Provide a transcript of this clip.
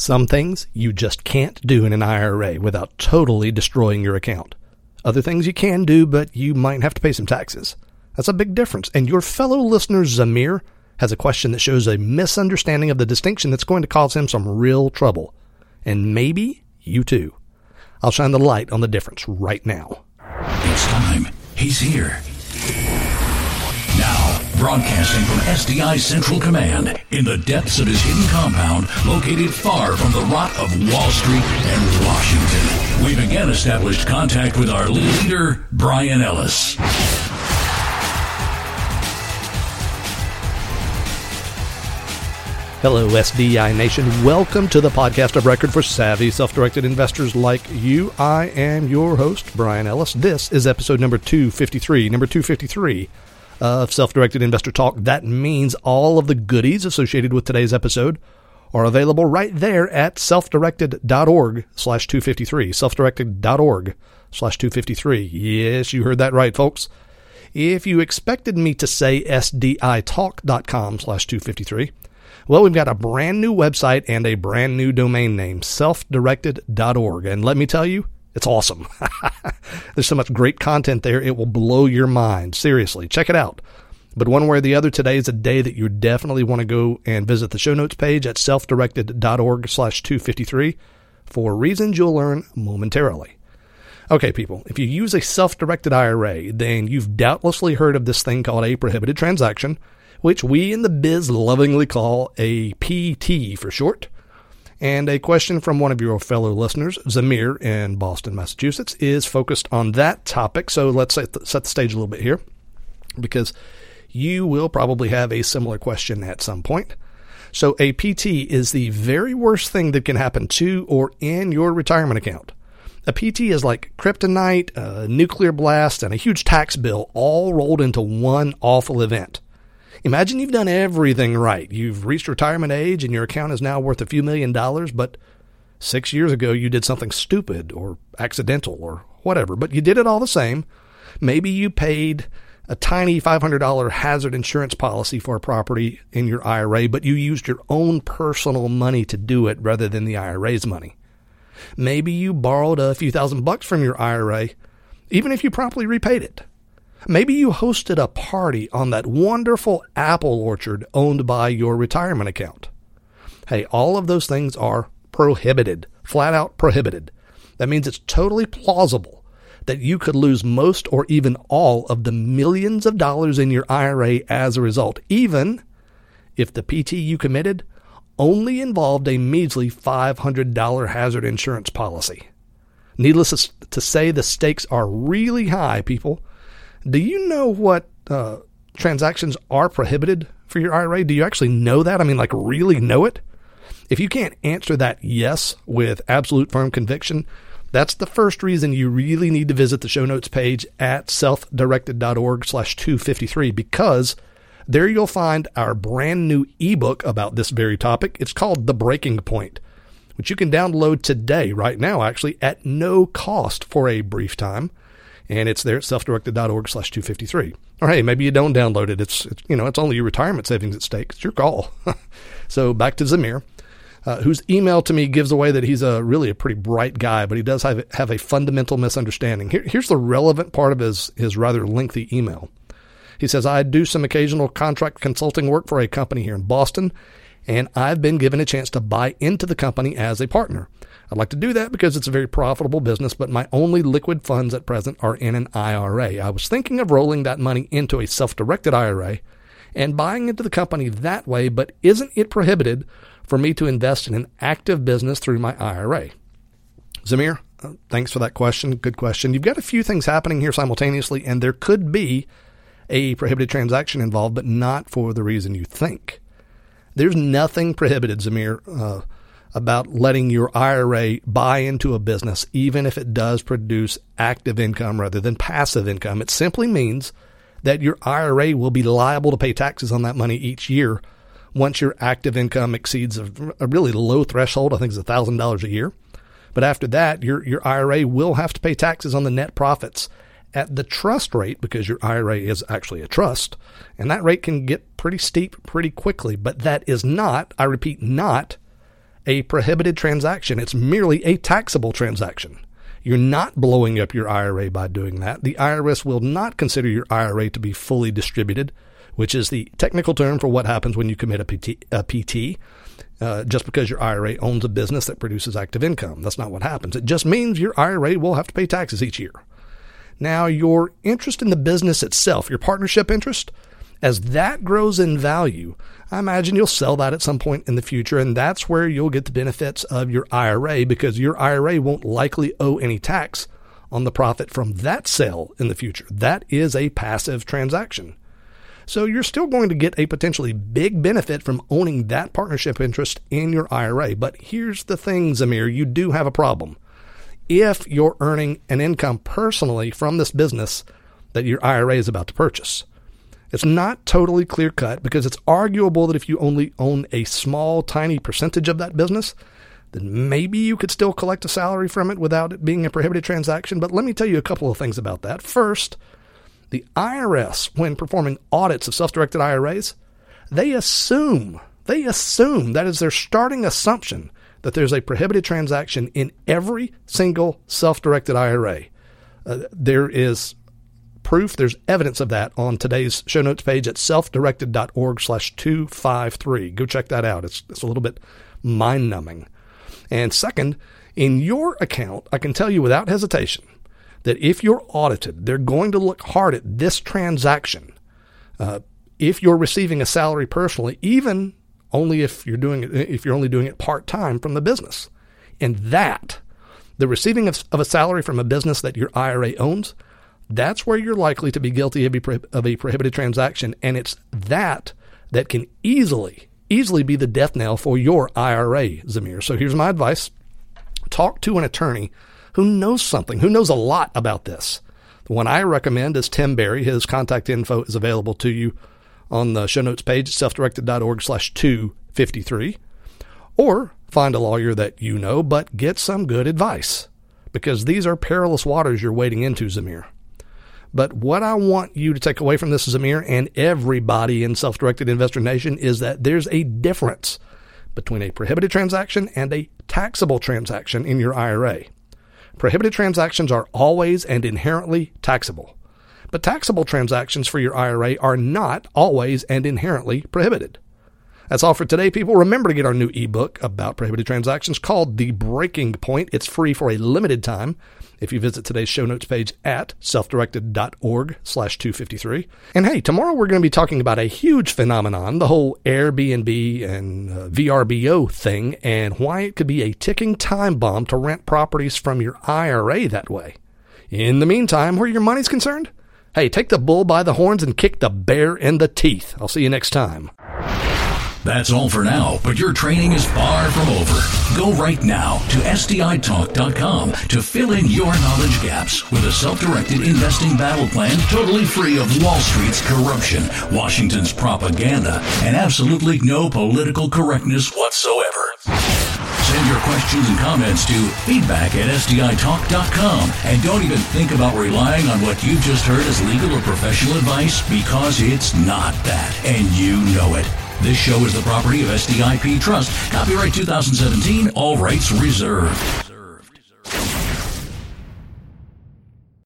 Some things you just can't do in an IRA without totally destroying your account. Other things you can do, but you might have to pay some taxes. That's a big difference. And your fellow listener, Zamir, has a question that shows a misunderstanding of the distinction that's going to cause him some real trouble. And maybe you too. I'll shine the light on the difference right now. It's time. He's here. Broadcasting from SDI Central Command in the depths of his hidden compound located far from the rot of Wall Street and Washington. We've again established contact with our leader, Brian Ellis. Hello, SDI Nation. Welcome to the podcast of record for savvy, self directed investors like you. I am your host, Brian Ellis. This is episode number 253. Number 253 of Self Directed Investor Talk. That means all of the goodies associated with today's episode are available right there at selfdirected.org slash 253. Selfdirected.org slash 253. Yes, you heard that right, folks. If you expected me to say sditalk.com slash 253, well, we've got a brand new website and a brand new domain name, selfdirected.org. And let me tell you, it's awesome. There's so much great content there, it will blow your mind. Seriously, check it out. But one way or the other, today is a day that you definitely want to go and visit the show notes page at selfdirected.org slash 253 for reasons you'll learn momentarily. Okay, people, if you use a self directed IRA, then you've doubtlessly heard of this thing called a prohibited transaction which we in the biz lovingly call a PT for short. And a question from one of your fellow listeners, Zamir in Boston, Massachusetts, is focused on that topic. So let's set the, stage a little bit here because you will probably have a similar question at some point. So, a PT is the very worst thing that can happen to or in your retirement account. A PT is like kryptonite, a nuclear blast, and a huge tax bill all rolled into one awful event. Imagine you've done everything right. You've reached retirement age and your account is now worth a few million dollars, but six years ago you did something stupid or accidental or whatever, but you did it all the same. Maybe you paid a tiny $500 hazard insurance policy for a property in your IRA, but you used your own personal money to do it rather than the IRA's money. Maybe you borrowed a few thousand bucks from your IRA, even if you promptly repaid it. Maybe you hosted a party on that wonderful apple orchard owned by your retirement account. Hey, all of those things are prohibited, flat out prohibited. That means it's totally plausible that you could lose most or even all of the millions of dollars in your IRA as a result, even if the PT you committed only involved a measly $500 hazard insurance policy. Needless to say, the stakes are really high, people. Do you know what uh, transactions are prohibited for your IRA? Do you actually know that? I mean, like, really know it? If you can't answer that yes with absolute firm conviction, that's the first reason you really need to visit the show notes page at selfdirected.org slash 253 because there you'll find our brand new ebook about this very topic. It's called The Breaking Point, which you can download today, right now, actually, at no cost for a brief time and it's there at selfdirected.org slash 253. Or hey, maybe you don't download it. It's, it's, you know, it's only your retirement savings at stake. It's your call. so back to Zamir, uh, whose email to me gives away that he's a really a pretty bright guy, but he does have, have a fundamental misunderstanding. Here, here's the relevant part of his, his rather lengthy email. He says, I do some occasional contract consulting work for a company here in Boston, and I've been given a chance to buy into the company as a partner. I'd like to do that because it's a very profitable business, but my only liquid funds at present are in an IRA. I was thinking of rolling that money into a self directed IRA and buying into the company that way, but isn't it prohibited for me to invest in an active business through my IRA? Zamir, uh, thanks for that question. Good question. You've got a few things happening here simultaneously, and there could be a prohibited transaction involved, but not for the reason you think. There's nothing prohibited, Zamir. Uh, about letting your IRA buy into a business, even if it does produce active income rather than passive income. It simply means that your IRA will be liable to pay taxes on that money each year once your active income exceeds a, a really low threshold. I think it's $1,000 a year. But after that, your, your IRA will have to pay taxes on the net profits at the trust rate because your IRA is actually a trust. And that rate can get pretty steep pretty quickly. But that is not, I repeat, not a prohibited transaction. It's merely a taxable transaction. You're not blowing up your IRA by doing that. The IRS will not consider your IRA to be fully distributed, which is the technical term for what happens when you commit a PT. A PT. Uh, just because your IRA owns a business that produces active income. That's not what happens. It just means your IRA will have to pay taxes each year. Now, your interest in the business itself, your partnership interest, as that grows in value, I imagine you'll sell that at some point in the future, and that's where you'll get the benefits of your IRA because your IRA won't likely owe any tax on the profit from that sale in the future. That is a passive transaction. So you're still going to get a potentially big benefit from owning that partnership interest in your IRA. But here's the thing, Zamir, you do have a problem. If you're earning an income personally from this business that your IRA is about to purchase. It's not totally clear cut because it's arguable that if you only own a small, tiny percentage of that business, then maybe you could still collect a salary from it without it being a prohibited transaction. But let me tell you a couple of things about that. First, the IRS, when performing audits of self directed IRAs, they assume, they assume, that is their starting assumption, that there's a prohibited transaction in every single self directed IRA. Uh, there is proof. There's evidence of that on today's show notes page at selfdirected.org slash 253. Go check that out. It's, it's a little bit mind numbing. And second, in your account, I can tell you without hesitation that if you're audited, they're going to look hard at this transaction. Uh, if you're receiving a salary personally, even only if you're doing it, if you're only doing it part time from the business, and that the receiving of, of a salary from a business that your IRA owns, that's where you're likely to be guilty of a, of a prohibited transaction. And it's that that can easily, easily be the death knell for your IRA, Zamir. So here's my advice talk to an attorney who knows something, who knows a lot about this. The one I recommend is Tim Berry. His contact info is available to you on the show notes page at selfdirected.org slash 253. Or find a lawyer that you know, but get some good advice because these are perilous waters you're wading into, Zamir. But what I want you to take away from this, Zamir, and everybody in Self Directed Investor Nation is that there's a difference between a prohibited transaction and a taxable transaction in your IRA. Prohibited transactions are always and inherently taxable, but taxable transactions for your IRA are not always and inherently prohibited. That's all for today, people. Remember to get our new ebook about prohibited transactions called The Breaking Point. It's free for a limited time if you visit today's show notes page at selfdirected.org slash 253. And hey, tomorrow we're going to be talking about a huge phenomenon, the whole Airbnb and uh, VRBO thing, and why it could be a ticking time bomb to rent properties from your IRA that way. In the meantime, where your money's concerned, hey, take the bull by the horns and kick the bear in the teeth. I'll see you next time. That's all for now, but your training is far from over. Go right now to SDITalk.com to fill in your knowledge gaps with a self directed investing battle plan totally free of Wall Street's corruption, Washington's propaganda, and absolutely no political correctness whatsoever. Send your questions and comments to feedback at SDITalk.com. And don't even think about relying on what you've just heard as legal or professional advice because it's not that, and you know it. This show is the property of SDIP Trust. Copyright 2017, all rights reserved.